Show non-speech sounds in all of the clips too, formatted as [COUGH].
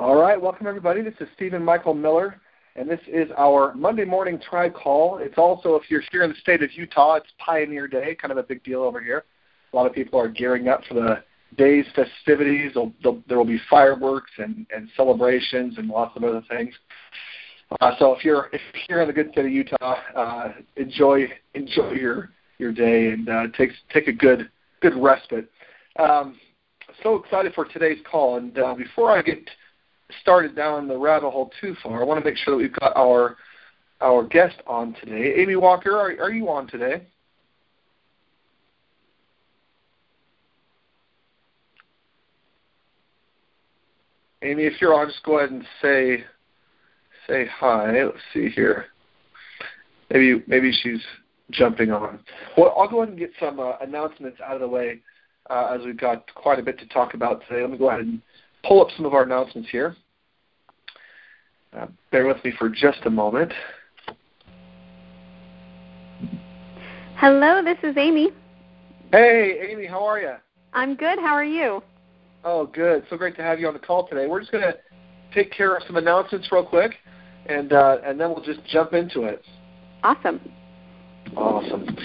All right, welcome everybody. This is Stephen Michael Miller, and this is our Monday morning tribe call. It's also, if you're here in the state of Utah, it's Pioneer Day, kind of a big deal over here. A lot of people are gearing up for the day's festivities. There'll, there'll, there will be fireworks and, and celebrations and lots of other things. Uh, so if you're if you're in the good state of Utah, uh, enjoy enjoy your your day and uh, take take a good good respite. Um, so excited for today's call, and uh, before I get started down the rabbit hole too far, I want to make sure that we've got our our guest on today. Amy Walker, are, are you on today? Amy, if you're on, just go ahead and say say hi. Let's see here. Maybe maybe she's jumping on. Well, I'll go ahead and get some uh, announcements out of the way uh, as we've got quite a bit to talk about today. Let me go ahead and pull up some of our announcements here. Uh, bear with me for just a moment. Hello, this is Amy. Hey, Amy, how are you? I'm good. How are you? Oh, good. So great to have you on the call today. We're just going to take care of some announcements real quick, and uh, and then we'll just jump into it. Awesome. Awesome.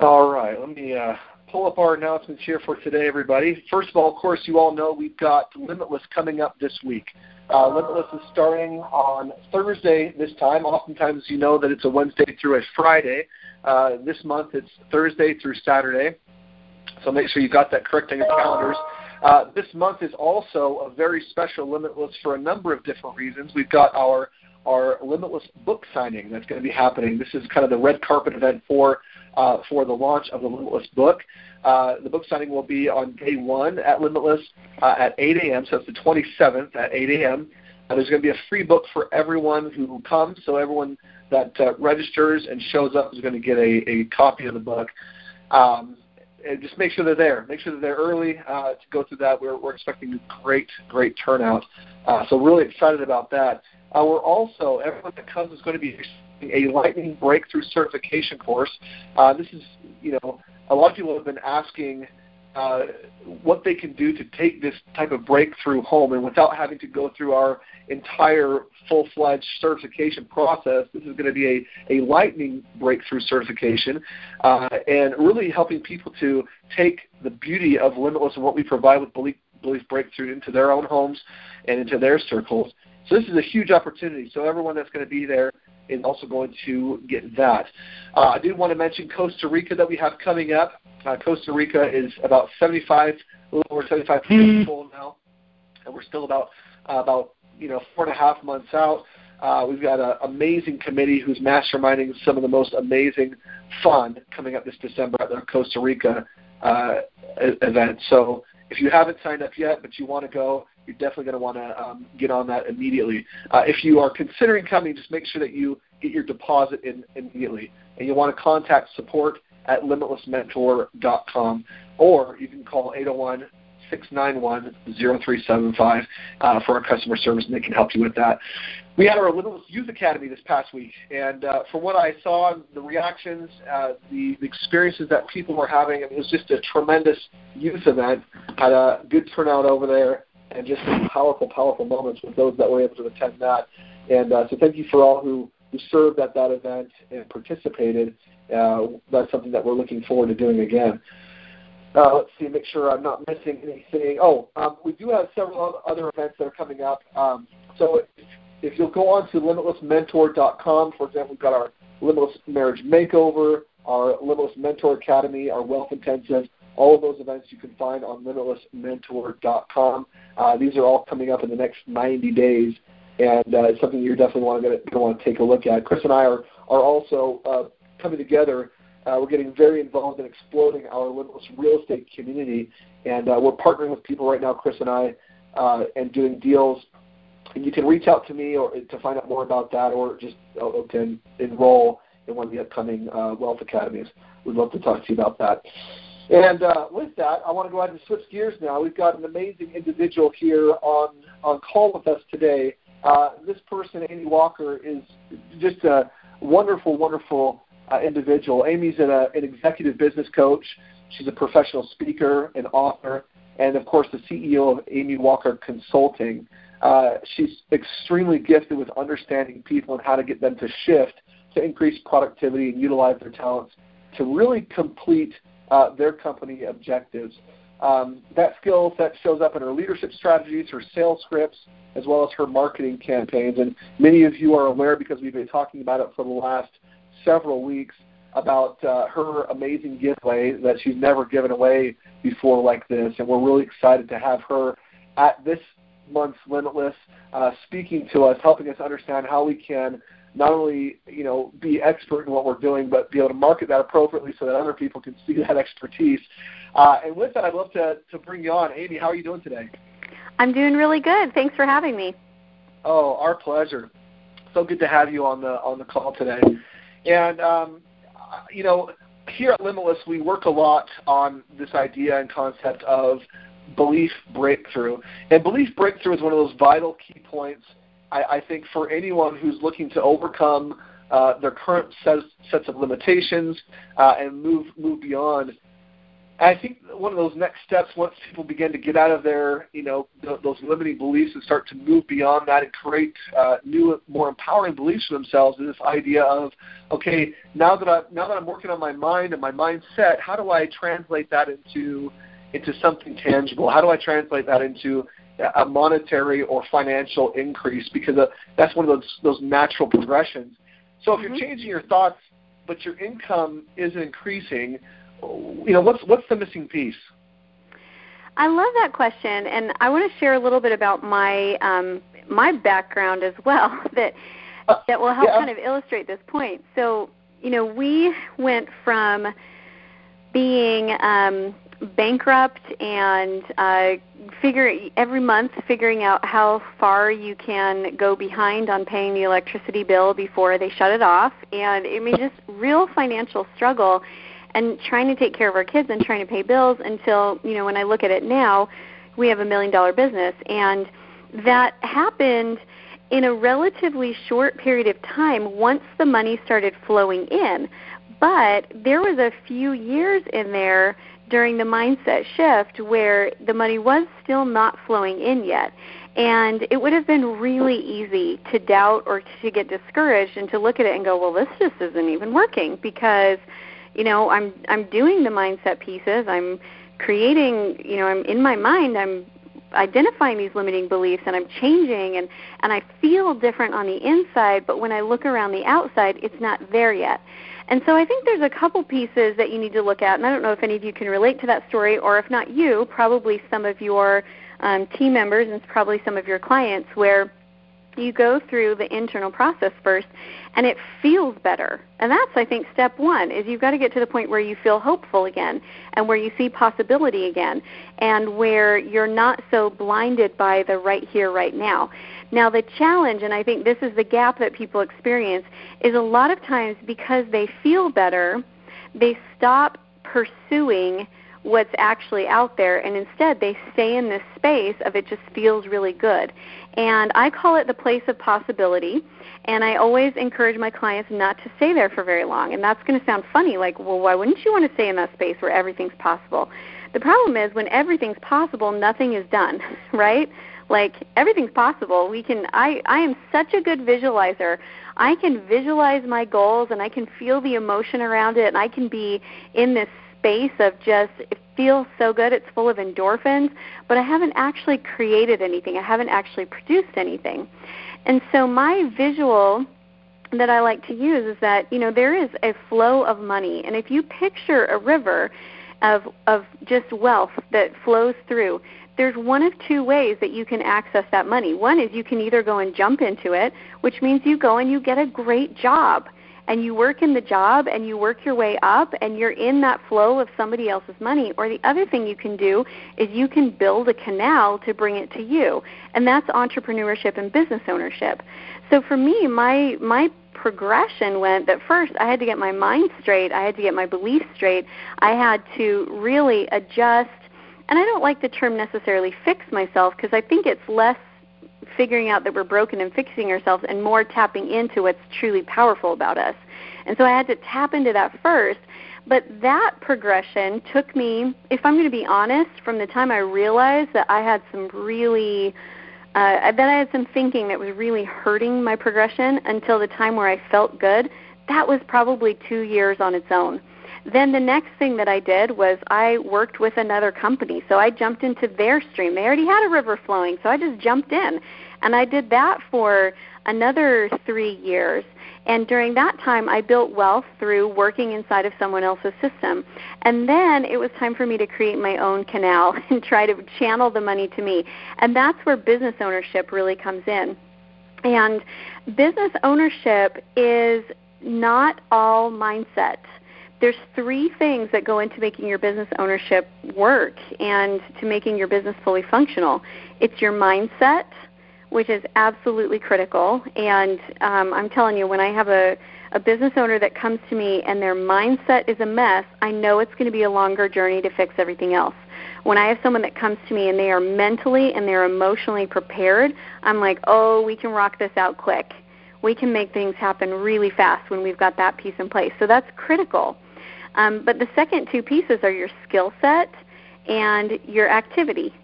All right, let me uh, pull up our announcements here for today, everybody. First of all, of course, you all know we've got Limitless coming up this week. Uh, Limitless is starting on Thursday this time. Oftentimes, you know that it's a Wednesday through a Friday. Uh, this month, it's Thursday through Saturday. So make sure you got that correct on your calendars. Uh, this month is also a very special Limitless for a number of different reasons. We've got our our Limitless book signing that's going to be happening. This is kind of the red carpet event for uh, for the launch of the Limitless book. Uh, the book signing will be on day one at Limitless uh, at 8 a.m. So it's the 27th at 8 a.m. Uh, there's going to be a free book for everyone who comes. So everyone that uh, registers and shows up is going to get a, a copy of the book. Um, and just make sure they're there. Make sure that they're early uh, to go through that. We're, we're expecting a great, great turnout. Uh, so really excited about that. Uh, we're also everyone that comes is going to be a lightning breakthrough certification course. Uh, this is, you know, a lot of people have been asking uh, what they can do to take this type of breakthrough home, and without having to go through our entire full-fledged certification process, this is going to be a, a lightning breakthrough certification, uh, and really helping people to take the beauty of Limitless and what we provide with Belief, Belief Breakthrough into their own homes and into their circles. So this is a huge opportunity. So everyone that's going to be there is also going to get that. Uh, I do want to mention Costa Rica that we have coming up. Uh, Costa Rica is about 75, a little over 75 people now, and we're still about uh, about you know four and a half months out. Uh, we've got an amazing committee who's masterminding some of the most amazing fun coming up this December at the Costa Rica uh, event. So if you haven't signed up yet, but you want to go, you're definitely going to want to um, get on that immediately. Uh, if you are considering coming, just make sure that you get your deposit in immediately. And you want to contact support at limitlessmentor.com or you can call 801 691 0375 uh, for our customer service and they can help you with that. We had our Limitless Youth Academy this past week, and uh, from what I saw, the reactions, uh, the, the experiences that people were having, it was just a tremendous youth event. Had a good turnout over there, and just some powerful, powerful moments with those that were able to attend that. And uh, so thank you for all who, who served at that event and participated. Uh, that's something that we're looking forward to doing again. Uh, let's see, make sure I'm not missing anything. Oh, um, we do have several other events that are coming up. Um, so if, if you'll go on to limitlessmentor.com, for example, we've got our Limitless Marriage Makeover, our Limitless Mentor Academy, our Wealth Intensive, all of those events you can find on limitlessmentor.com. Uh, these are all coming up in the next 90 days, and uh, it's something you're definitely want to, to want to take a look at. Chris and I are, are also uh, coming together. Uh, we're getting very involved in exploding our Limitless real estate community, and uh, we're partnering with people right now, Chris and I, uh, and doing deals. And you can reach out to me or to find out more about that, or just uh, to enroll in one of the upcoming uh, Wealth Academies. We'd love to talk to you about that. And uh, with that, I want to go ahead and switch gears now. We've got an amazing individual here on, on call with us today. Uh, this person, Amy Walker, is just a wonderful, wonderful uh, individual. Amy's an, an executive business coach. She's a professional speaker, an author, and of course the CEO of Amy Walker Consulting. Uh, she's extremely gifted with understanding people and how to get them to shift to increase productivity and utilize their talents to really complete uh, their company objectives. Um, that skill set shows up in her leadership strategies, her sales scripts, as well as her marketing campaigns. And many of you are aware because we've been talking about it for the last several weeks about uh, her amazing giveaway that she's never given away before like this. And we're really excited to have her at this month's Limitless uh, speaking to us, helping us understand how we can not only you know be expert in what we're doing, but be able to market that appropriately so that other people can see that [LAUGHS] expertise. Uh, and with that, I'd love to to bring you on, Amy. How are you doing today? I'm doing really good. Thanks for having me. Oh, our pleasure. So good to have you on the on the call today. And um, you know, here at Limitless, we work a lot on this idea and concept of belief breakthrough. And belief breakthrough is one of those vital key points I, I think for anyone who's looking to overcome uh, their current sets, sets of limitations uh, and move move beyond. I think one of those next steps, once people begin to get out of their, you know, th- those limiting beliefs and start to move beyond that and create uh, new, more empowering beliefs for themselves, is this idea of, okay, now that I now that I'm working on my mind and my mindset, how do I translate that into into something tangible? How do I translate that into a monetary or financial increase because uh, that's one of those those natural progressions. So if mm-hmm. you're changing your thoughts but your income isn't increasing, you know what's what's the missing piece? I love that question, and I want to share a little bit about my um, my background as well [LAUGHS] that uh, that will help yeah. kind of illustrate this point. So you know we went from being um, bankrupt and uh, figure every month figuring out how far you can go behind on paying the electricity bill before they shut it off and I mean just real financial struggle and trying to take care of our kids and trying to pay bills until you know when I look at it now we have a million dollar business and that happened in a relatively short period of time once the money started flowing in but there was a few years in there during the mindset shift where the money was still not flowing in yet. And it would have been really easy to doubt or to get discouraged and to look at it and go, well, this just isn't even working because, you know, I'm I'm doing the mindset pieces. I'm creating, you know, I'm in my mind. I'm identifying these limiting beliefs and I'm changing and and I feel different on the inside, but when I look around the outside, it's not there yet. And so I think there's a couple pieces that you need to look at, and I don't know if any of you can relate to that story, or if not you, probably some of your um, team members and probably some of your clients where you go through the internal process first and it feels better and that's i think step one is you've got to get to the point where you feel hopeful again and where you see possibility again and where you're not so blinded by the right here right now now, the challenge, and I think this is the gap that people experience, is a lot of times because they feel better, they stop pursuing what's actually out there and instead they stay in this space of it just feels really good. And I call it the place of possibility. And I always encourage my clients not to stay there for very long. And that's going to sound funny, like, well, why wouldn't you want to stay in that space where everything's possible? The problem is when everything's possible, nothing is done, [LAUGHS] right? like everything's possible we can i i am such a good visualizer i can visualize my goals and i can feel the emotion around it and i can be in this space of just it feels so good it's full of endorphins but i haven't actually created anything. I haven't actually produced anything. And so my visual that i like to use is that you know there is a flow of money. And if you picture a river of of just wealth that flows through there's one of two ways that you can access that money. One is you can either go and jump into it, which means you go and you get a great job and you work in the job and you work your way up and you're in that flow of somebody else's money. Or the other thing you can do is you can build a canal to bring it to you. And that's entrepreneurship and business ownership. So for me, my my progression went that first I had to get my mind straight, I had to get my beliefs straight, I had to really adjust and I don't like the term necessarily fix myself because I think it's less figuring out that we're broken and fixing ourselves and more tapping into what's truly powerful about us. And so I had to tap into that first. But that progression took me, if I'm going to be honest, from the time I realized that I had some really uh, then I had some thinking that was really hurting my progression until the time where I felt good. That was probably two years on its own. Then the next thing that I did was I worked with another company. So I jumped into their stream. They already had a river flowing, so I just jumped in. And I did that for another three years. And during that time, I built wealth through working inside of someone else's system. And then it was time for me to create my own canal [LAUGHS] and try to channel the money to me. And that's where business ownership really comes in. And business ownership is not all mindset. There's three things that go into making your business ownership work and to making your business fully functional. It's your mindset, which is absolutely critical. And um, I'm telling you, when I have a, a business owner that comes to me and their mindset is a mess, I know it's going to be a longer journey to fix everything else. When I have someone that comes to me and they are mentally and they're emotionally prepared, I'm like, oh, we can rock this out quick. We can make things happen really fast when we've got that piece in place. So that's critical. Um, but the second two pieces are your skill set and your activity.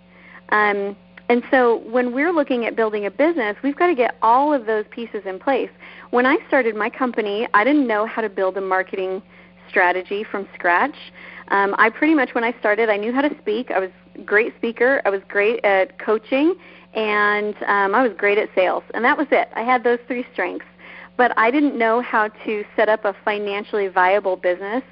Um, and so when we're looking at building a business, we've got to get all of those pieces in place. When I started my company, I didn't know how to build a marketing strategy from scratch. Um, I pretty much, when I started, I knew how to speak. I was a great speaker. I was great at coaching, and um, I was great at sales. And that was it. I had those three strengths. But I didn't know how to set up a financially viable business.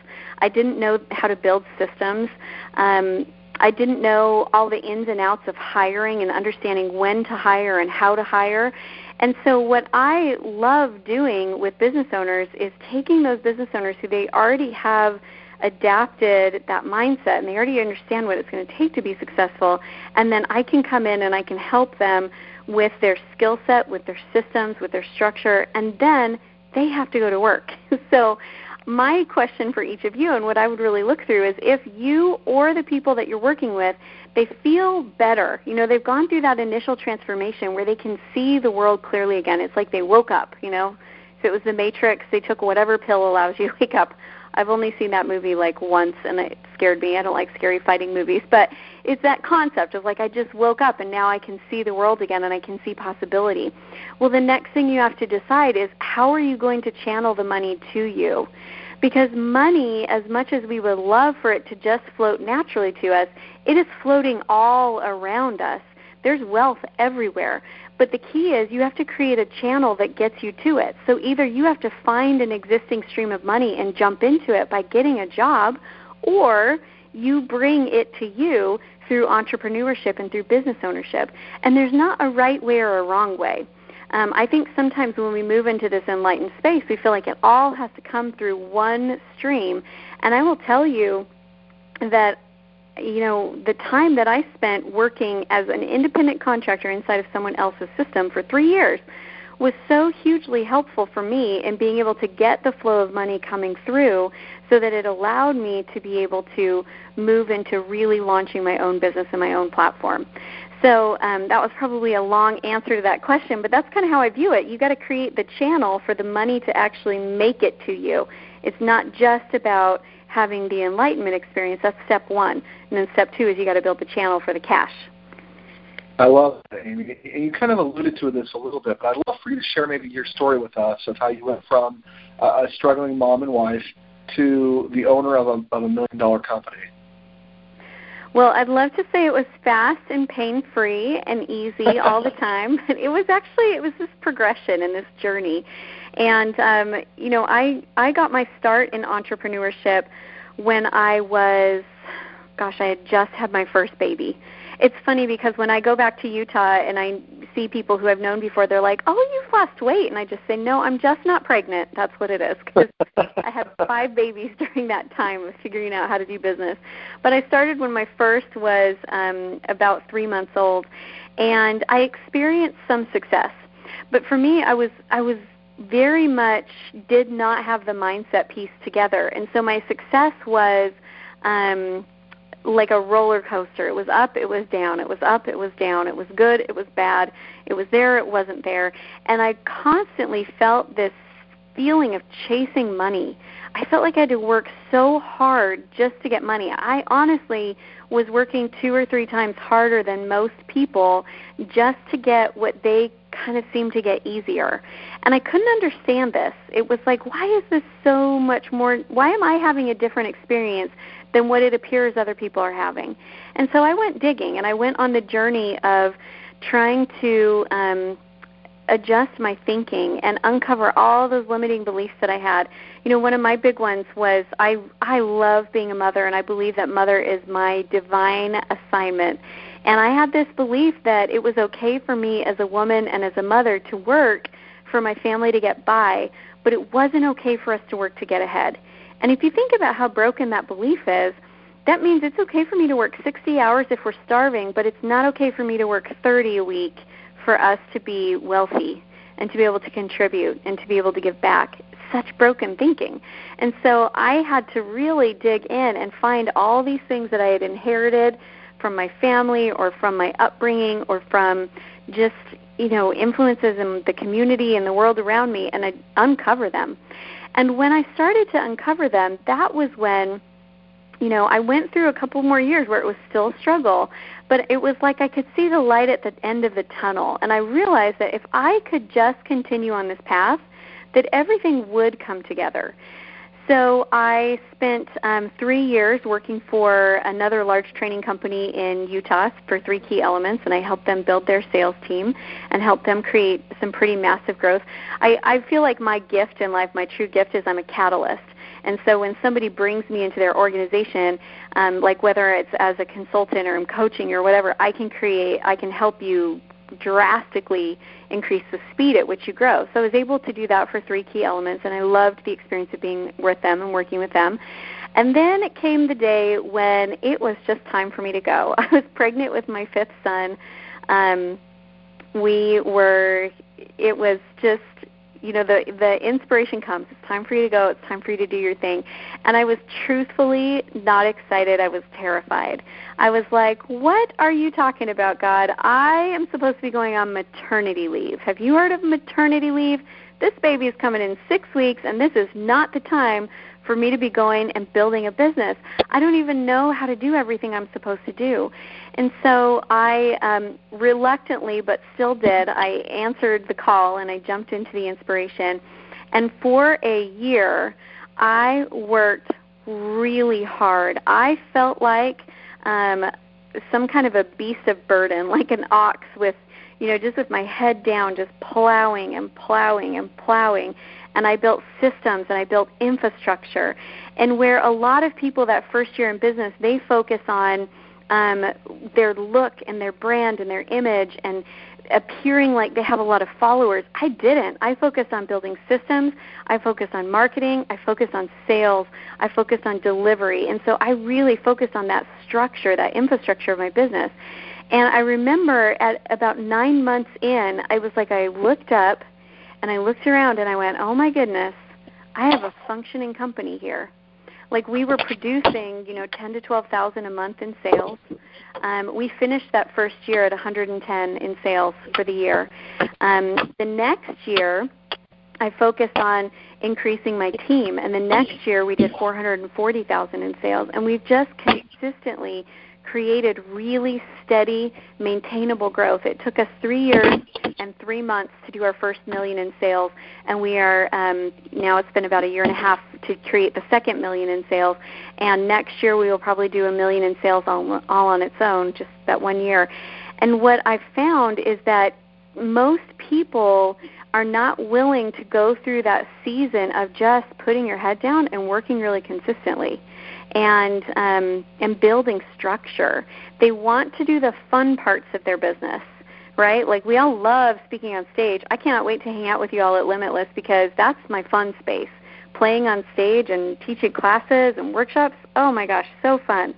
I didn't know how to build systems. Um, I didn't know all the ins and outs of hiring and understanding when to hire and how to hire. And so, what I love doing with business owners is taking those business owners who they already have adapted that mindset and they already understand what it's going to take to be successful, and then I can come in and I can help them with their skill set, with their systems, with their structure, and then they have to go to work. [LAUGHS] so, my question for each of you and what I would really look through is if you or the people that you're working with they feel better. You know, they've gone through that initial transformation where they can see the world clearly again. It's like they woke up, you know. If it was the Matrix, they took whatever pill allows you to wake up. I've only seen that movie like once and it scared me. I don't like scary fighting movies, but it's that concept of like I just woke up and now I can see the world again and I can see possibility. Well, the next thing you have to decide is how are you going to channel the money to you? Because money, as much as we would love for it to just float naturally to us, it is floating all around us. There's wealth everywhere. But the key is you have to create a channel that gets you to it. So either you have to find an existing stream of money and jump into it by getting a job, or you bring it to you through entrepreneurship and through business ownership. And there's not a right way or a wrong way um, I think sometimes when we move into this enlightened space, we feel like it all has to come through one stream. And I will tell you that you know the time that I spent working as an independent contractor inside of someone else's system for three years was so hugely helpful for me in being able to get the flow of money coming through so that it allowed me to be able to move into really launching my own business and my own platform. So um, that was probably a long answer to that question, but that's kind of how I view it. You've got to create the channel for the money to actually make it to you. It's not just about having the enlightenment experience. That's step one. And then step two is you got to build the channel for the cash. I love that, Amy. And you kind of alluded to this a little bit, but I'd love for you to share maybe your story with us of how you went from a struggling mom and wife to the owner of a, of a million dollar company. Well, I'd love to say it was fast and pain free and easy all the [LAUGHS] time. But it was actually it was this progression and this journey. And um, you know, I I got my start in entrepreneurship when I was gosh, I had just had my first baby it's funny because when I go back to Utah and I see people who I've known before, they're like, "Oh, you've lost weight," and I just say, "No, I'm just not pregnant." That's what it is because I had [LAUGHS] five babies [LAUGHS] during that time of figuring out how to do business. But I started when my first was um, about three months old, and I experienced some success. But for me, I was I was very much did not have the mindset piece together, and so my success was. Um, like a roller coaster. It was up, it was down, it was up, it was down, it was good, it was bad, it was there, it wasn't there. And I constantly felt this feeling of chasing money. I felt like I had to work so hard just to get money. I honestly was working two or three times harder than most people just to get what they kind of seemed to get easier. And I couldn't understand this. It was like, why is this so much more? Why am I having a different experience than what it appears other people are having? And so I went digging and I went on the journey of trying to um, adjust my thinking and uncover all those limiting beliefs that I had. You know, one of my big ones was I I love being a mother and I believe that mother is my divine assignment. And I had this belief that it was okay for me as a woman and as a mother to work for my family to get by, but it wasn't okay for us to work to get ahead. And if you think about how broken that belief is, that means it's okay for me to work 60 hours if we're starving, but it's not okay for me to work 30 a week for us to be wealthy and to be able to contribute and to be able to give back. Such broken thinking. And so I had to really dig in and find all these things that I had inherited from my family or from my upbringing or from just, you know, influences in the community and the world around me and I uncover them. And when I started to uncover them, that was when you know, I went through a couple more years where it was still a struggle, but it was like I could see the light at the end of the tunnel. And I realized that if I could just continue on this path, that everything would come together. So I spent um, three years working for another large training company in Utah for three key elements, and I helped them build their sales team and helped them create some pretty massive growth. I, I feel like my gift in life, my true gift, is I'm a catalyst. And so when somebody brings me into their organization, um, like whether it's as a consultant or I'm coaching or whatever, I can create, I can help you drastically increase the speed at which you grow. So I was able to do that for three key elements, and I loved the experience of being with them and working with them. And then it came the day when it was just time for me to go. [LAUGHS] I was pregnant with my fifth son. Um, we were, it was just you know the the inspiration comes. It's time for you to go. It's time for you to do your thing. And i was truthfully not excited. I was terrified. I was like what are you talking about god? I am supposed to be going on maternity leave. Have you heard of maternity leave? This baby is coming in 6 weeks and this is not the time for me to be going and building a business. I don't even know how to do everything I'm supposed to do. And so I um, reluctantly, but still did, I answered the call and I jumped into the inspiration. And for a year, I worked really hard. I felt like um, some kind of a beast of burden, [LAUGHS] like an ox with, you know, just with my head down, just plowing and plowing and plowing and I built systems and I built infrastructure. And where a lot of people that first year in business, they focus on um, their look and their brand and their image and appearing like they have a lot of followers. I didn't. I focused on building systems. I focused on marketing. I focused on sales. I focused on delivery. And so I really focused on that structure, that infrastructure of my business. And I remember at about nine months in, I was like, I looked up and I looked around and I went, "Oh my goodness, I have a functioning company here." Like we were producing, you know, 10 to 12,000 a month in sales. Um, we finished that first year at 110 in sales for the year. Um, the next year, I focused on increasing my team, and the next year we did 440,000 in sales, and we've just consistently created really steady, maintainable growth. It took us three years and three months to do our first million in sales, and we are um, now it's been about a year and a half to create the second million in sales. And next year we will probably do a million in sales all, all on its own, just that one year. And what I've found is that most people are not willing to go through that season of just putting your head down and working really consistently and um, and building structure. They want to do the fun parts of their business, right? Like we all love speaking on stage. I cannot wait to hang out with you all at Limitless because that's my fun space. Playing on stage and teaching classes and workshops. Oh my gosh, so fun.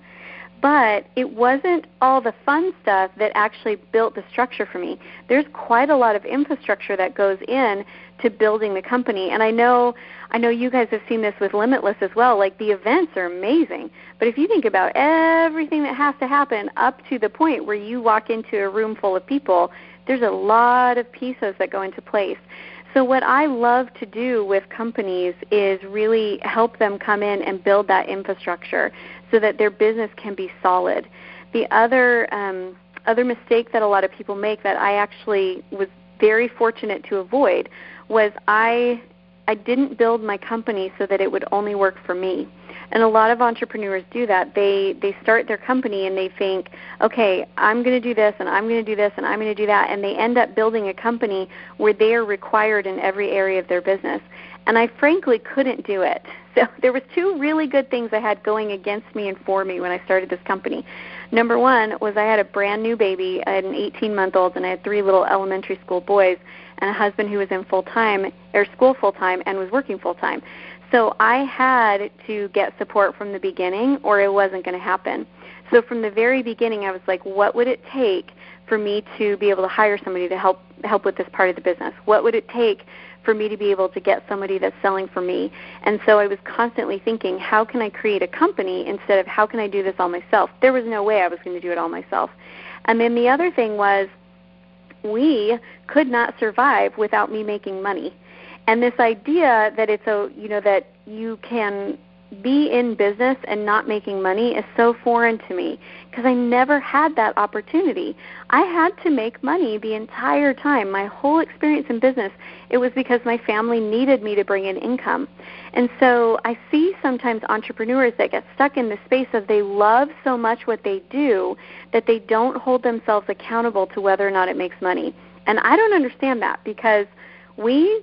But it wasn't all the fun stuff that actually built the structure for me. There's quite a lot of infrastructure that goes in to building the company. And I know I know you guys have seen this with Limitless as well. Like the events are amazing, but if you think about everything that has to happen up to the point where you walk into a room full of people, there's a lot of pieces that go into place. So, what I love to do with companies is really help them come in and build that infrastructure so that their business can be solid. The other um, other mistake that a lot of people make that I actually was very fortunate to avoid was I I didn't build my company so that it would only work for me. And a lot of entrepreneurs do that. They they start their company and they think, "Okay, I'm going to do this and I'm going to do this and I'm going to do that." And they end up building a company where they are required in every area of their business. And I frankly couldn't do it. [LAUGHS] So there was two really good things I had going against me and for me when I started this company. Number 1 was I had a brand new baby. I had an 18-month-old and I had three little elementary school boys and a husband who was in full time or school full time and was working full time. So I had to get support from the beginning or it wasn't going to happen. So from the very beginning I was like what would it take for me to be able to hire somebody to help help with this part of the business? What would it take for me to be able to get somebody that's selling for me? And so I was constantly thinking, how can I create a company instead of how can I do this all myself? There was no way I was going to do it all myself. And then the other thing was we could not survive without me making money. And this idea that it's a, you know, that you can be in business and not making money is so foreign to me because I never had that opportunity. I had to make money the entire time. My whole experience in business, it was because my family needed me to bring in income. And so I see sometimes entrepreneurs that get stuck in the space of they love so much what they do that they don't hold themselves accountable to whether or not it makes money. And I don't understand that because we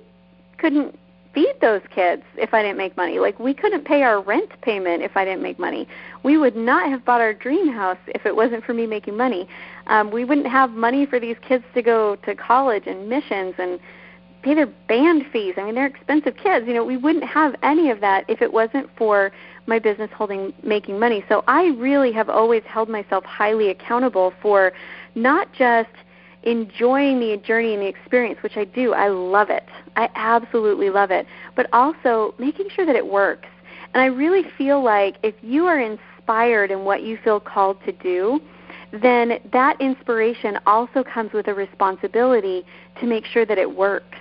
couldn't feed those kids if I didn't make money. Like we couldn't pay our rent payment if I didn't make money. We would not have bought our dream house if it wasn't for me making money. Um, we wouldn't have money for these kids to go to college and missions and pay their band fees. I mean, they're expensive kids. You know, we wouldn't have any of that if it wasn't for my business holding making money. So I really have always held myself highly accountable for not just enjoying the journey and the experience, which I do. I love it. I absolutely love it. But also making sure that it works. And I really feel like if you are inspired in what you feel called to do, then that inspiration also comes with a responsibility to make sure that it works.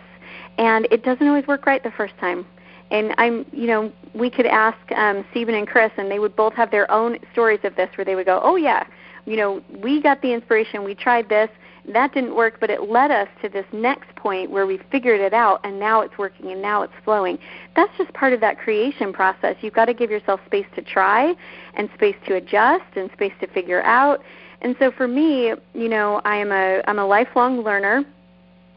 And it doesn't always work right the first time. And I'm, you know, we could ask um, Stephen and Chris, and they would both have their own stories of this, where they would go, "Oh yeah, you know, we got the inspiration, we tried this, that didn't work, but it led us to this next point where we figured it out and now it's working and now it's flowing. That's just part of that creation process. You've got to give yourself space to try and space to adjust and space to figure out. And so for me, you know, I am a I'm a lifelong learner.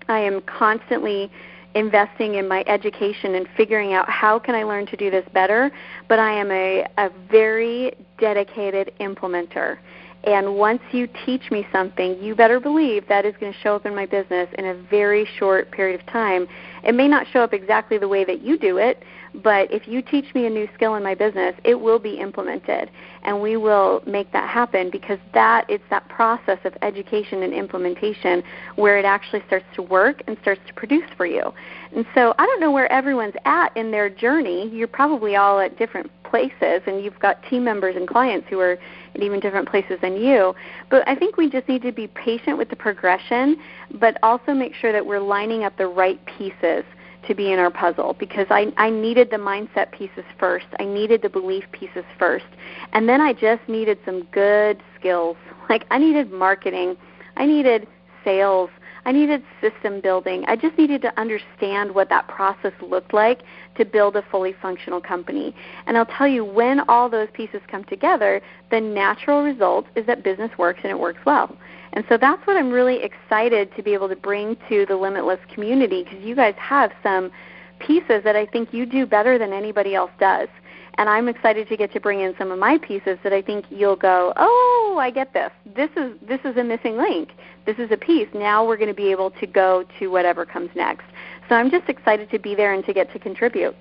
I am constantly investing in my education and figuring out how can I learn to do this better, but I am a, a very dedicated implementer. And once you teach me something, you better believe that is going to show up in my business in a very short period of time. It may not show up exactly the way that you do it, but if you teach me a new skill in my business, it will be implemented. And we will make that happen because that it's that process of education and implementation where it actually starts to work and starts to produce for you. And so I don't know where everyone's at in their journey. You're probably all at different places and you've got team members and clients who are at even different places than you. But I think we just need to be patient with the progression, but also make sure that we're lining up the right pieces to be in our puzzle because I, I needed the mindset pieces first. I needed the belief pieces first. And then I just needed some good skills. [LAUGHS] Like I needed marketing. I needed sales. I needed system building. I just needed to understand what that process looked like to build a fully functional company. And I'll tell you, when all those pieces come together, the natural result is that business works and it works well. And so that's what I'm really excited to be able to bring to the Limitless community because you guys have some pieces that I think you do better than anybody else does. And I'm excited to get to bring in some of my pieces that I think you'll go, "Oh, I get this. This is this is a missing link this is a piece. Now we're going to be able to go to whatever comes next. So I'm just excited to be there and to get to contribute.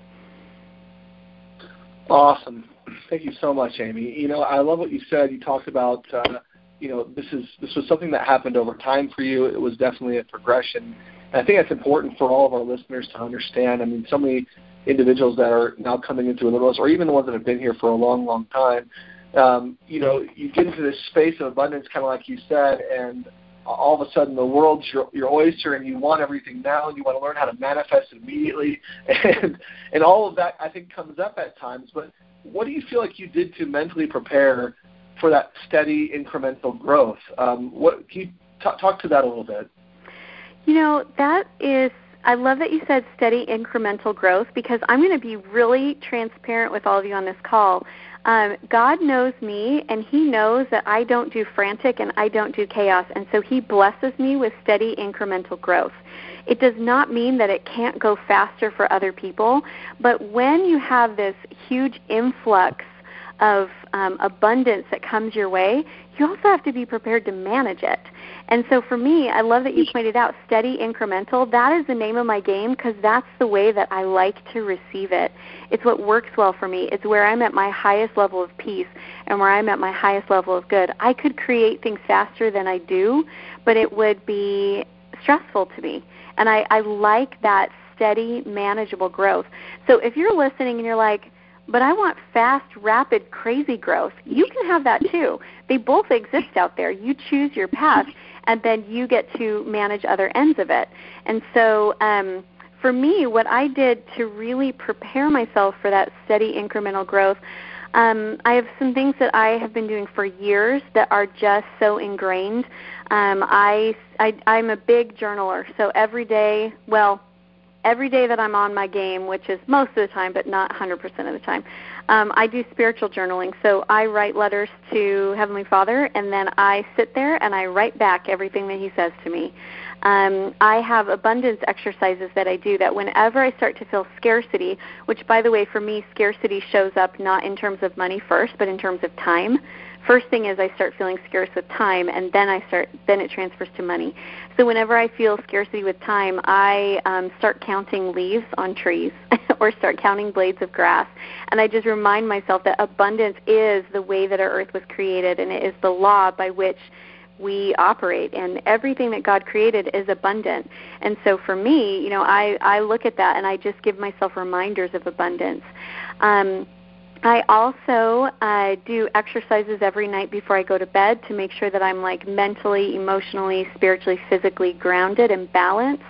Awesome. Thank you so much, Amy. You know, I love what you said. You talked about, uh, you know, this is this was something that happened over time for you. It was definitely a progression. And I think that's important for all of our listeners to understand. I mean, so many individuals that are now coming into Limitless, or even the ones that have been here for a long, long time, um, you know, you get into this space of abundance, kind of like you said, and all of a sudden the world's your, your oyster and you want everything now and you want to learn how to manifest immediately [LAUGHS] and and all of that I think comes up at times. But what do you feel like you did to mentally prepare for that steady incremental growth? Um, what can you t- talk to that a little bit? You know that is I love that you said steady incremental growth because I'm going to be really transparent with all of you on this call. Um, God knows me, and He knows that I don't do frantic and I don't do chaos, and so He blesses me with steady incremental growth. It does not mean that it can't go faster for other people, but when you have this huge influx of um, abundance that comes your way, you also have to be prepared to manage it. And so for me, I love that you pointed out steady incremental. That is the name of my game because that's the way that I like to receive it. It's what works well for me. It's where I'm at my highest level of peace and where I'm at my highest level of good. I could create things faster than I do, but it would be stressful to me. And I, I like that steady, manageable growth. So if you're listening and you're like, but I want fast, rapid, crazy growth. You can have that too. They both exist out there. You choose your path, and then you get to manage other ends of it. And so, um, for me, what I did to really prepare myself for that steady incremental growth, um, I have some things that I have been doing for years that are just so ingrained. Um, I, I I'm a big journaler, so every day, well, every day that I'm on my game, which is most of the time, but not 100% of the time, um, I do spiritual journaling. So I write letters to Heavenly Father, and then I sit there and I write back everything that He says to me. Um, I have abundance exercises that I do that whenever I start to feel scarcity, which by the way, for me, scarcity shows up not in terms of money first, but in terms of time first thing is I start feeling scarce with time, and then I start then it transfers to money. So whenever I feel scarcity with time, I um, start counting leaves on trees [LAUGHS] or start counting blades of grass, and I just remind myself that abundance is the way that our earth was created, and it is the law by which we operate and everything that God created is abundant. And so for me, you know, I I look at that and I just give myself reminders of abundance. Um I also uh, do exercises every night before I go to bed to make sure that I'm like mentally, emotionally, spiritually, physically grounded and balanced.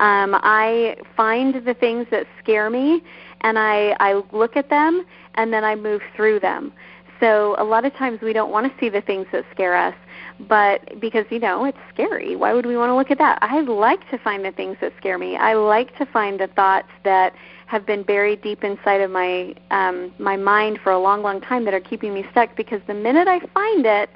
Um, I find the things that scare me and I, I look at them and then I move through them. So a lot of times we don't want to see the things that scare us, but because you know it's scary, why would we want to look at that? I like to find the things that scare me. I like to find the thoughts that have been buried deep inside of my um, my mind for a long, long time that are keeping me stuck. Because the minute I find it,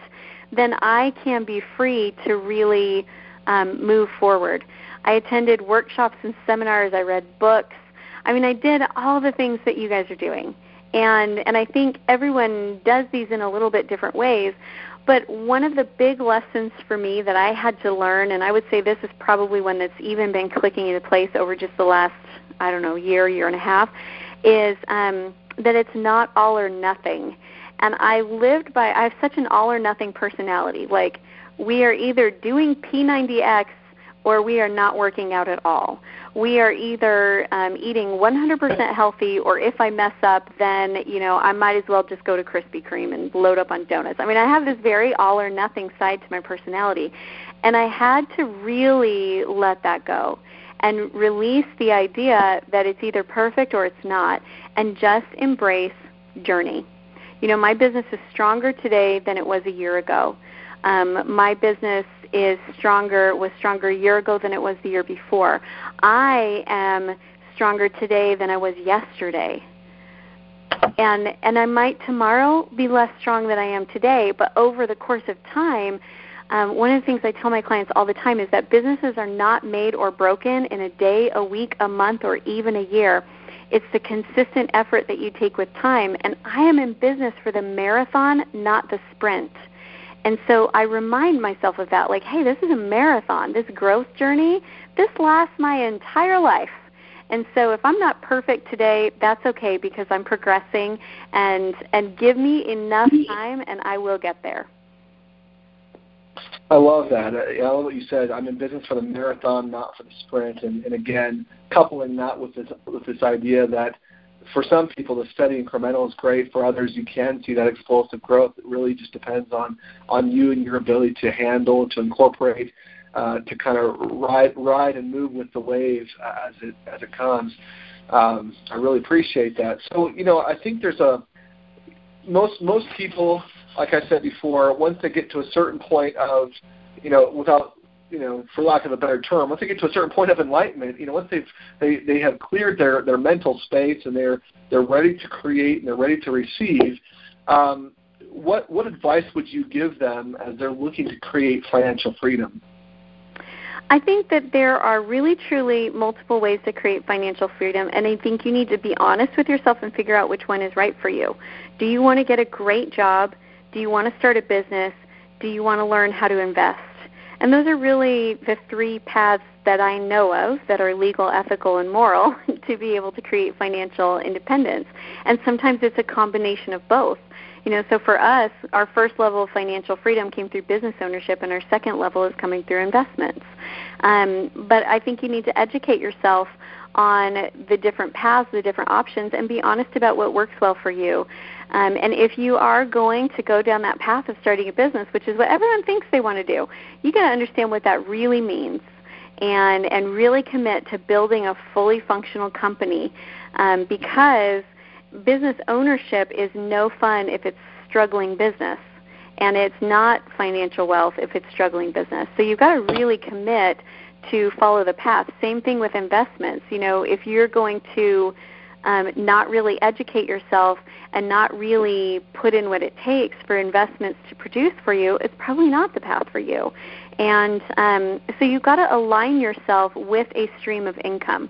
then I can be free to really um, move forward. I attended workshops and seminars. I read books. I mean, I did all the things that you guys are doing, and and I think everyone does these in a little bit different ways. But one of the big lessons for me that I had to learn, and I would say this is probably one that's even been clicking into place over just the last I don't know year year and a half is um, that it's not all or nothing. And I lived by I have such an all or nothing personality. Like we are either doing P90X or we are not working out at all. We are either um, eating 100% healthy, or if I mess up, then you know I might as well just go to Krispy Kreme and load up on donuts. I mean, I have this very all or nothing side to my personality, and I had to really let that go and release the idea that it's either perfect or it's not and just embrace journey. You know, my business is stronger today than it was a year ago. Um, my business is stronger was stronger a year ago than it was the year before. I am stronger today than I was yesterday. And and I might tomorrow be less strong than I am today, but over the course of time, um, one of the things I tell my clients all the time is that businesses are not made or broken in a day, a week, a month, or even a year. It's the consistent effort that you take with time. And I am in business for the marathon, not the sprint. And so I remind myself of that like, hey, this is a marathon. This growth journey, this lasts my entire life. And so if I'm not perfect today, that's okay because I'm progressing and and give me enough mm-hmm. time and I will get there. I love that. I love what you said. I'm in business for the marathon, not for the sprint. And, and again, coupling that with this with this idea that for some people, the steady incremental is great. For others, you can see that explosive growth. It really just depends on on you and your ability to handle, to incorporate, uh, to kind of ride ride and move with the wave as it as it comes. Um, I really appreciate that. So you know, I think there's a most most people, like I said before, once they get to a certain point of you know, without you know, for lack of a better term, once they get to a certain point of enlightenment, you know, once they've they they have cleared their their mental space and they're they're ready to create and they're ready to receive. Um, what what advice would you give them as they're looking to create financial freedom? I think that there are really truly multiple ways to create financial freedom, and I think you need to be honest with yourself and figure out which one is right for you. Do you want to get a great job? Do you want to start a business? Do you want to learn how to invest? And those are really the three paths that I know of that are legal, ethical, and moral [LAUGHS] to be able to create financial independence. And sometimes it's a combination of both. You know, so for us, our first level of financial freedom came through business ownership, and our second level is coming through investments. Um, but I think you need to educate yourself on the different paths, the different options, and be honest about what works well for you. Um, and if you are going to go down that path of starting a business, which is what everyone thinks they want to do, you got to understand what that really means, and and really commit to building a fully functional company, um, because business ownership is no fun if it's struggling business, and it's not financial wealth if it's struggling business. So you've got to really commit to follow the path. Same thing with investments. You know, if you're going to um, not really educate yourself and not really put in what it takes for investments to produce for you, it's probably not the path for you. And um, so you've got to align yourself with a stream of income.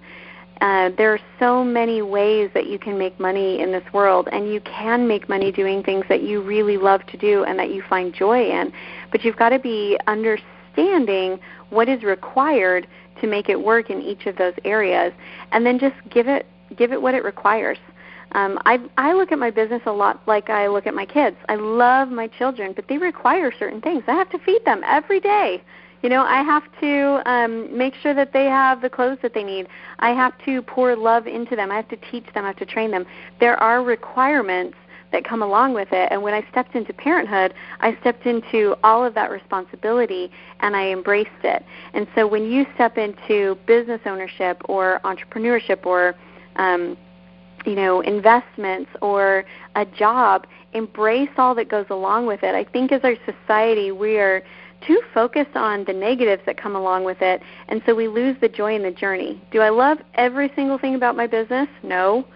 Uh, there are so many ways that you can make money in this world, and you can make money doing things that you really love to do and that you find joy in. But you've got to be understanding what is required to make it work in each of those areas, and then just give it give it what it requires. Um, I I look at my business a lot like I look at my kids. I love my children, but they require certain things. I have to feed them every day. You know, I have to um, make sure that they have the clothes that they need. I have to pour love into them. I have to teach them. I have to train them. There are requirements that come along with it. And when I stepped into parenthood, I stepped into all of that responsibility and I embraced it. And so when you step into business ownership or entrepreneurship or um, you know, investments or a job, embrace all that goes along with it. I think as our society, we are too focused on the negatives that come along with it, and so we lose the joy in the journey. Do I love every single thing about my business? No.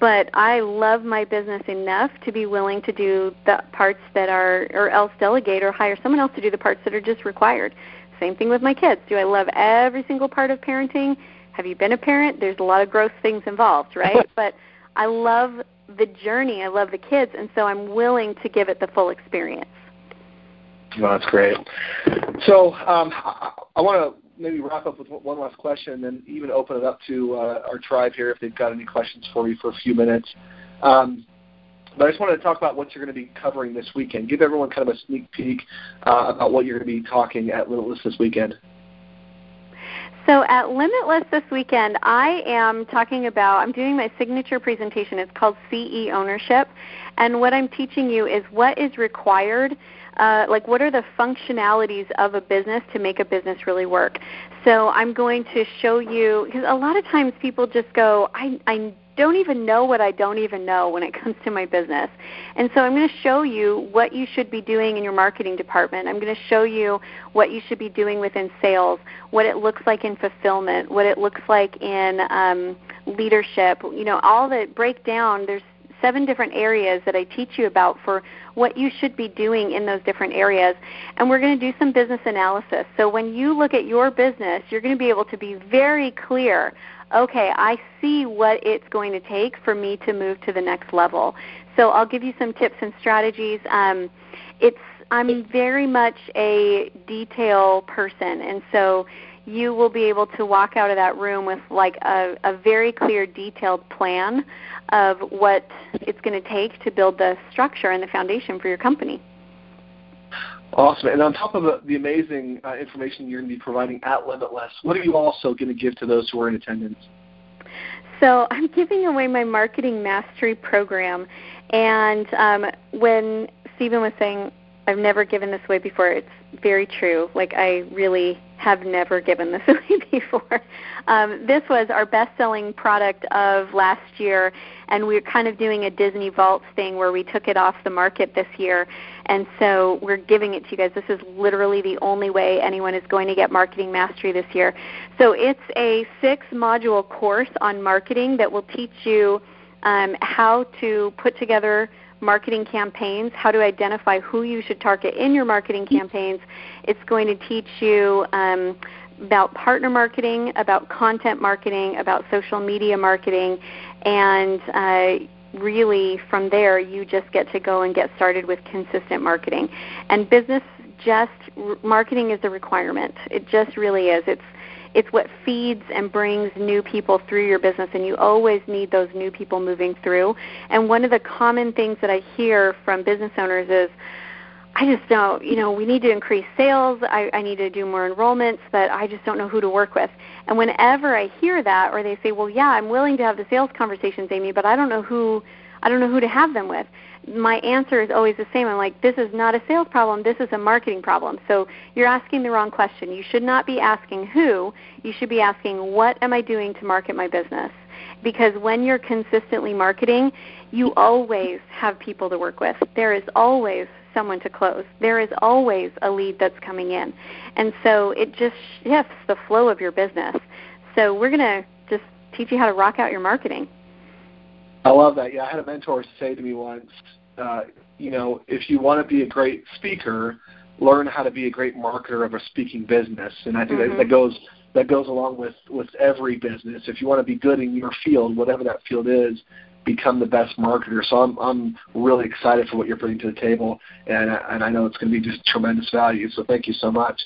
But I love my business enough to be willing to do the parts that are, or else delegate or hire someone else to do the parts that are just required. Same thing with my kids. Do I love every single part of parenting? Have you been a parent? There's a lot of gross things involved, [LAUGHS] right? but I love the journey. I love the kids, and so I'm willing to give it the full experience. Well, that's great. So um, I, I want to maybe wrap up with one last question, and then even open it up to uh, our tribe here if they've got any questions for you for a few minutes. Um, but I just wanted to talk about what you're going to be covering this weekend. Give everyone kind of a sneak peek uh, about what you're going to be talking at Limitless this weekend. So at Limitless this weekend, I am talking about, I'm doing my signature presentation. It's called CE Ownership. And what I'm teaching you is what is required, uh, like what are the functionalities of a business to make a business really work. So I'm going to show you, because a lot of times people just go, I, I don't even know what I don't even know when it [LAUGHS] comes to my business. And so I'm going to show you what you should be doing in your marketing department. I'm going to show you what you should be doing within sales, what it looks like in fulfillment, what it looks like in um, leadership. You know, all the breakdown. There's seven different areas that I teach you about for what you should be doing in those different areas. And we're going to do some business analysis. So when you look at your business, you're going to be able to be very clear okay, I see what it's going to take for me to move to the next level. So I'll give you some tips and strategies. Um, it's I'm very much a detail person, and so you will be able to walk out of that room with like a, a very clear, detailed plan of what it's going to take to build the structure and the foundation for your company. Awesome. And on top of the, the amazing uh, information you're going to be providing at Limitless, what are you also going to give to those who are in attendance? So I'm giving away my marketing mastery program, and um, when Stephen was saying I've never given this away before, it's very true. Like I really have never given this [LAUGHS] away before. Um, this was our best-selling product of last year, and we're kind of doing a Disney Vaults thing where we took it off the market this year, and so we're giving it to you guys. This is literally the only way anyone is going to get marketing mastery this year. So it's a six-module course on marketing that will teach you um, how to put together marketing campaigns, how to identify who you should target in your marketing campaigns. It's going to teach you um, about partner marketing, about content marketing, about social media marketing, and uh, really from there you just get to go and get started with consistent marketing. And business just marketing is a requirement. It just really is. It's it's what feeds and brings new people through your business and you always need those new people moving through. And one of the common things that I hear from business owners is I just don't, you know, we need to increase sales. I, I need to do more enrollments, but I just don't know who to work with. And whenever I hear that, or they say, "Well, yeah, I'm willing to have the sales conversations, Amy, but I don't know who, I don't know who to have them with." My answer is always the same. I'm like, "This is not a sales problem. This is a marketing problem." So you're asking the wrong question. You should not be asking who. You should be asking, "What am I doing to market my business?" Because when you're consistently marketing, you always have people to work with. There is always someone to close. There is always a lead that's coming in. And so it just shifts the flow of your business. So we're going to just teach you how to rock out your marketing. I love that. Yeah, I had a mentor say to me once, uh, you know, if you want to be a great speaker, learn how to be a great marketer of a speaking business. And I think mm-hmm. that, that mm-hmm. goes that goes along with with every business. If you want to be good in your field, whatever that field is, become the best marketer. So I'm I'm really excited for what you're bringing to the table, and and I know it's going to be just tremendous value. So thank you so much.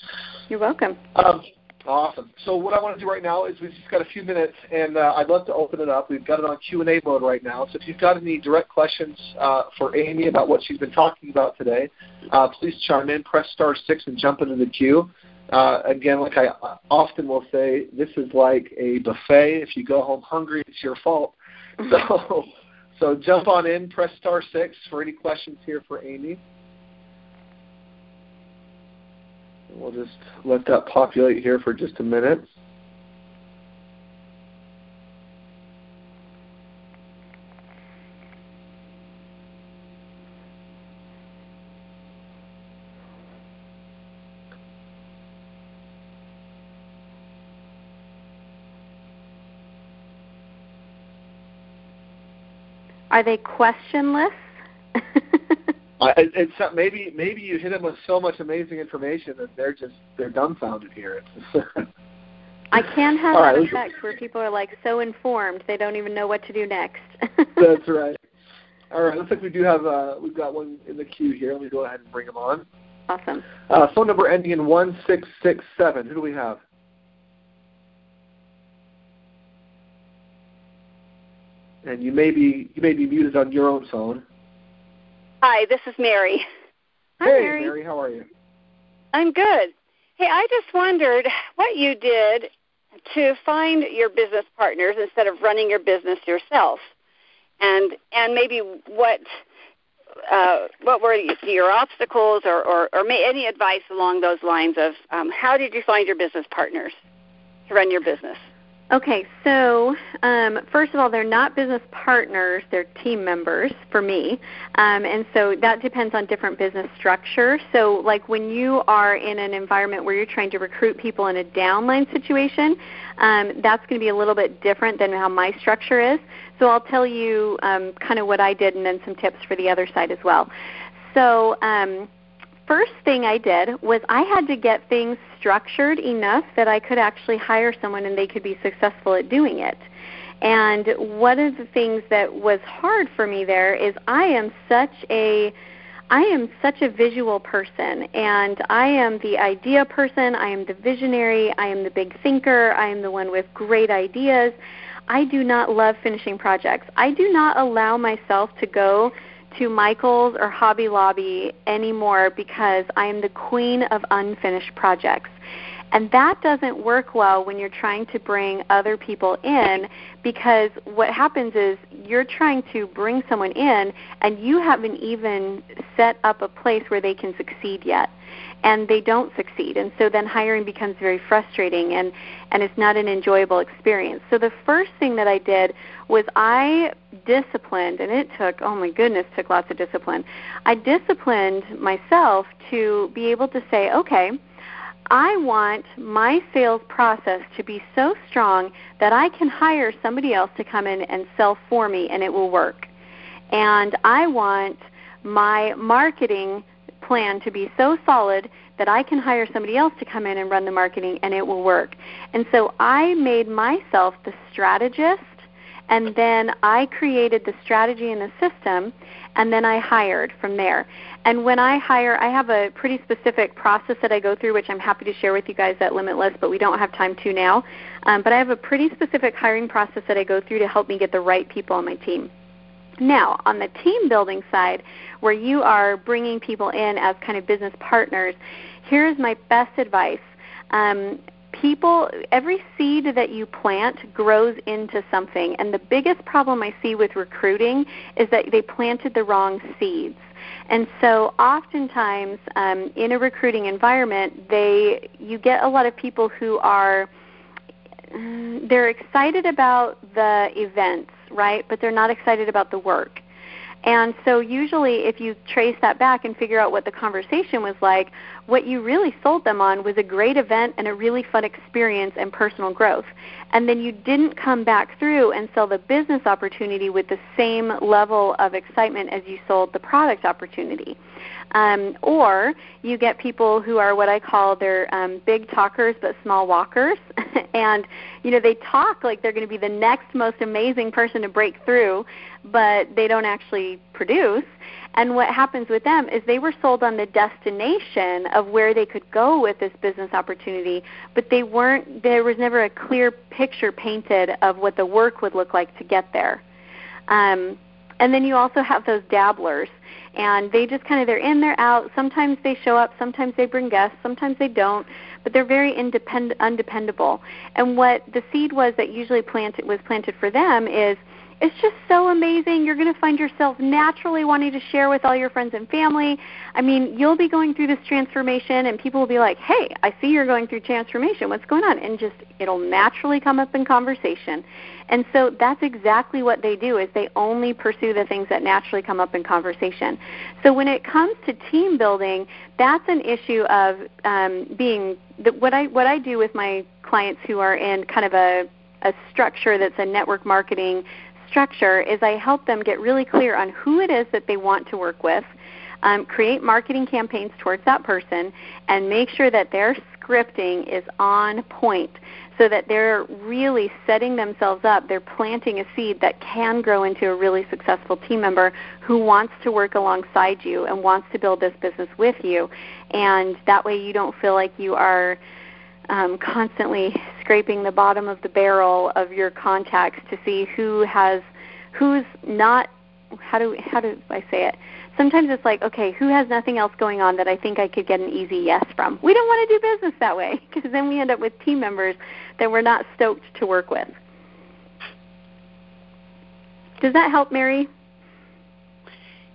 You're welcome. Um, awesome. So what I want to do right now is we've just got a few minutes, and uh, I'd love to open it up. We've got it on Q and A mode right now. So if you've got any direct questions uh, for Amy about what she's been talking about today, uh, please chime in, press star six, and jump into the queue. Uh, again, like I often will say, this is like a buffet. If you go home hungry, it's your fault. [LAUGHS] So, so jump on in, press star six for any questions here for Amy. We'll just let that populate here for just a minute. Are they questionless? It's maybe maybe you hit them with so much amazing information that they're just they're dumbfounded here. [LAUGHS] I can have All that right, effect where people are like so informed they don't even know what to do next. [LAUGHS] That's [LAUGHS] right. All right, looks like we do have uh, we've got one in the queue here. Let me go ahead and bring them on. Awesome. Uh, phone number ending in one six six seven. Who do we have? and you may be you may be muted on your own phone. Hi, this is Mary. Hi, hey, Mary. Mary, how are you? I'm good. Hey, I just wondered what you did to find your business partners instead of running your business yourself, and and maybe what uh, what were your obstacles, or or, or may, any advice along those lines of um, how did you find your business partners to run your business? Okay, so um, first of all, they're not business partners; they're team members for me, um, and so that depends on different business structure. So, like when you are in an environment where you're trying to recruit people in a downline situation, um, that's going to be a little bit different than how my structure is. So, I'll tell you um, kind of what I did, and then some tips for the other side as well. So. First thing I did was I had to get things structured enough that I could actually hire someone and they could be successful at doing it. And one of the things that was hard for me there is I am such a I am such a visual person and I am the idea person, I am the visionary, I am the big thinker, I am the one with great ideas. I do not love finishing projects. I do not allow myself to go to Michael's or Hobby Lobby anymore because I am the queen of unfinished projects. And that doesn't work well when you're trying to bring other people in because what happens is you're trying to bring someone in and you haven't even set up a place where they can succeed yet and they don't succeed. And so then hiring becomes very frustrating and and it's not an enjoyable experience. So the first thing that i did was i disciplined and it took oh my goodness took lots of discipline. I disciplined myself to be able to say okay I want my sales process to be so strong that I can hire somebody else to come in and sell for me and it will work. And I want my marketing plan to be so solid that I can hire somebody else to come in and run the marketing and it will work. And so I made myself the strategist and then I created the strategy and the system and then I hired from there. And when I hire, I have a pretty specific process that I go through, which I'm happy to share with you guys at Limitless, but we don't have time to now. Um, but I have a pretty specific hiring process that I go through to help me get the right people on my team. Now, on the team building side, where you are bringing people in as kind of business partners, here's my best advice. Um, people, every seed that you plant grows into something. And the biggest problem I see with recruiting is that they planted the wrong seeds. And so, oftentimes, um, in a recruiting environment, they you get a lot of people who are they're excited about the events, right? But they're not excited about the work. And so usually if you trace that back and figure out what the conversation was like, what you really sold them on was a great event and a really fun experience and personal growth. And then you didn't come back through and sell the business opportunity with the same level of excitement as you sold the product opportunity. Um, or you get people who are what I call they're um, big talkers but small walkers, [LAUGHS] and you know they talk like they're going to be the next most amazing person to break through, but they don't actually produce. And what happens with them is they were sold on the destination of where they could go with this business opportunity, but they weren't. There was never a clear picture painted of what the work would look like to get there. Um, and then you also have those dabblers and they just kind of they're in they're out. Sometimes they show up sometimes they bring guests sometimes they don't but they're very independent undependable. And what the seed was that usually planted was planted for them is it's just so amazing. You're going to find yourself naturally wanting to share with all your friends and family. I mean, you'll be going through this transformation, and people will be like, "Hey, I see you're going through transformation. What's going on?" And just it'll naturally come up in conversation. And so that's exactly what they do is they only pursue the things that naturally come up in conversation. So when it comes to team building, that's an issue of um, being the, what I what I do with my clients who are in kind of a a structure that's a network marketing structure is I help them get really clear on who it is that they want to work with, um, create marketing campaigns towards that person, and make sure that their scripting is on point so that they're really setting themselves up. They're planting a seed that can grow into a really successful team member who wants to work alongside you and wants to build this business with you. And that way you don't feel like you are um, constantly scraping the bottom of the barrel of your contacts to see who has who's not how do how do I say it? sometimes it's like, okay, who has nothing else going on that I think I could get an easy yes from? We don't want to do business that way [LAUGHS] because then we end up with team members that we're not stoked to work with. Does that help, Mary?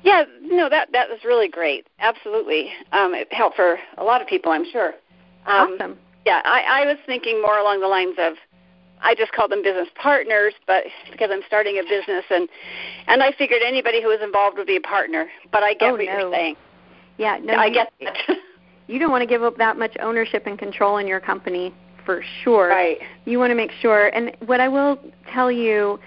Yeah, no, that that was really great. Absolutely, um, it helped for a lot of people, I'm sure. Um, awesome. Yeah, I, I was thinking more along the lines of I just call them business partners, but because I'm starting a business and and I figured anybody who was involved would be a partner. But I get oh, what no. you're saying. Yeah, no, I you, get [LAUGHS] that. you don't want to give up that much ownership and control in your company for sure. Right. You want to make sure. And what I will tell you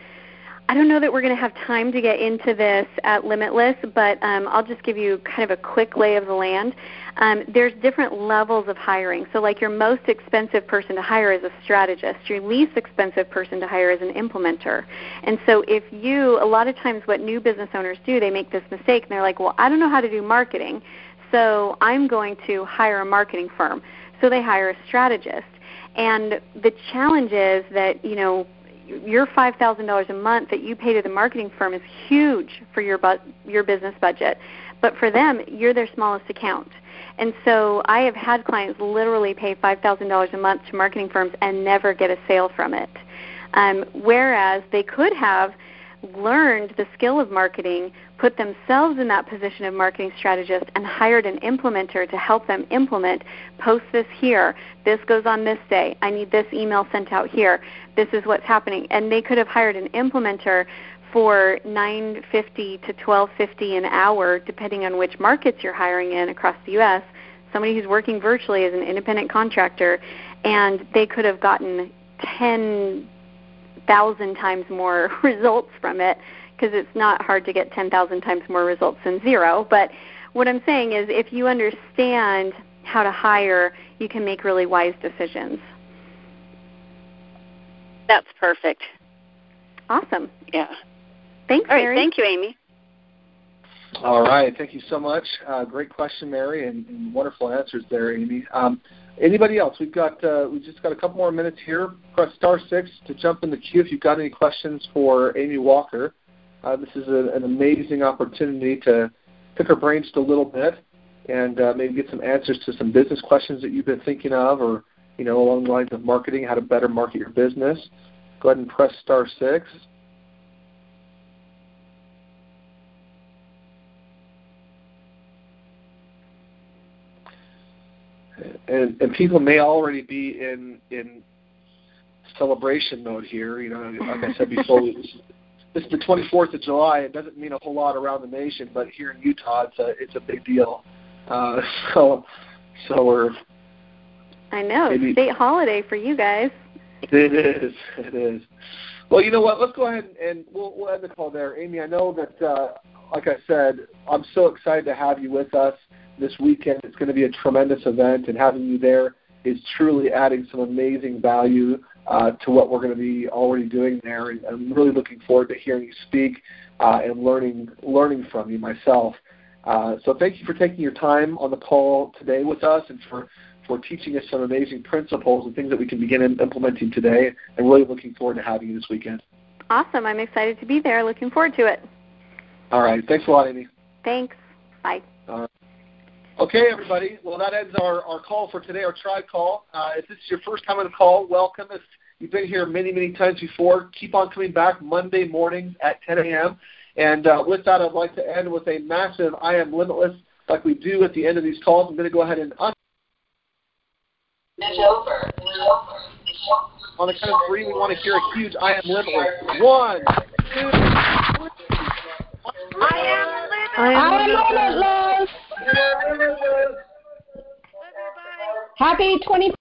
I don't know that we're going to have time to get into this at Limitless, but um, I'll just give you kind of a quick lay of the land. Um, there's different levels of hiring. So, like your most expensive person to hire is a strategist. Your least expensive person to hire is an implementer. And so, if you, a lot of times, what new business owners do, they make this mistake, and they're like, "Well, I don't know how to do marketing, so I'm going to hire a marketing firm." So they hire a strategist. And the challenge is that you know your five thousand dollars a month that you pay to the marketing firm is huge for your bu- your business budget, but for them, you're their smallest account. And so I have had clients literally pay $5,000 a month to marketing firms and never get a sale from it. Um, whereas they could have learned the skill of marketing, put themselves in that position of marketing strategist, and hired an implementer to help them implement post this here. This goes on this day. I need this email sent out here. This is what's happening. And they could have hired an implementer for 950 to 1250 an hour depending on which markets you're hiring in across the US somebody who's working virtually as an independent contractor and they could have gotten 10 thousand times more [LAUGHS] results from it because it's not hard to get 10,000 times more results than zero. But what I'm saying is if you understand how to hire, you can make really wise decisions. That's perfect. Awesome. Yeah. Thanks, All right, Mary. Thank you, Amy. All right. Thank you so much. Uh, great question, Mary, and, and, wonderful answers there, Amy. Um, Anybody else? We've got uh, we've just got a couple more minutes here. Press star six to jump in the queue if you've got any questions for Amy Walker. Uh, this is a, an amazing opportunity to pick her brain just a little bit and uh, maybe get some answers to some business questions that you've been thinking of, or you know along the lines of marketing, how to better market your business. Go ahead and press star six. And, and people may already be in in celebration mode here. You know, like I said before, [LAUGHS] this, is the 24th of July. It doesn't mean a whole lot around the nation, but here in Utah, it's a it's a big deal. Uh, [LAUGHS] so so we're. I know maybe, state holiday for you guys. [LAUGHS] It is. It is. Well, you know what? Let's go ahead and we'll, we'll end the call there, Amy. I know that, uh, like I said, I'm so excited to have you with us this weekend. It's going to be a tremendous event, and having you there is truly adding some amazing value uh, to what we're going to be already doing there. And I'm really looking forward to hearing you speak uh, and learning learning from you myself. Uh, so thank you for taking your time on the call today with us and for, for teaching us some amazing principles and things that we can begin implementing today. And really looking forward to having you this weekend. Awesome. I'm excited to be there. Looking forward to it. All right. Thanks a lot, Amy. Thanks. Bye. All right. Okay, everybody. Well, that ends our, our call for today, our tribe call. Uh, if this is your first time on the call, welcome. If you've been here many, many times before, keep on coming back Monday mornings at 10 a.m. And uh, with that, I'd like to end with a massive I am limitless, like we do at the end of these calls. I'm going to go ahead and un- it's over. On the count of three, we want to hear a huge I am limitless. One, two, three. I am limitless. I am limitless. Happy 20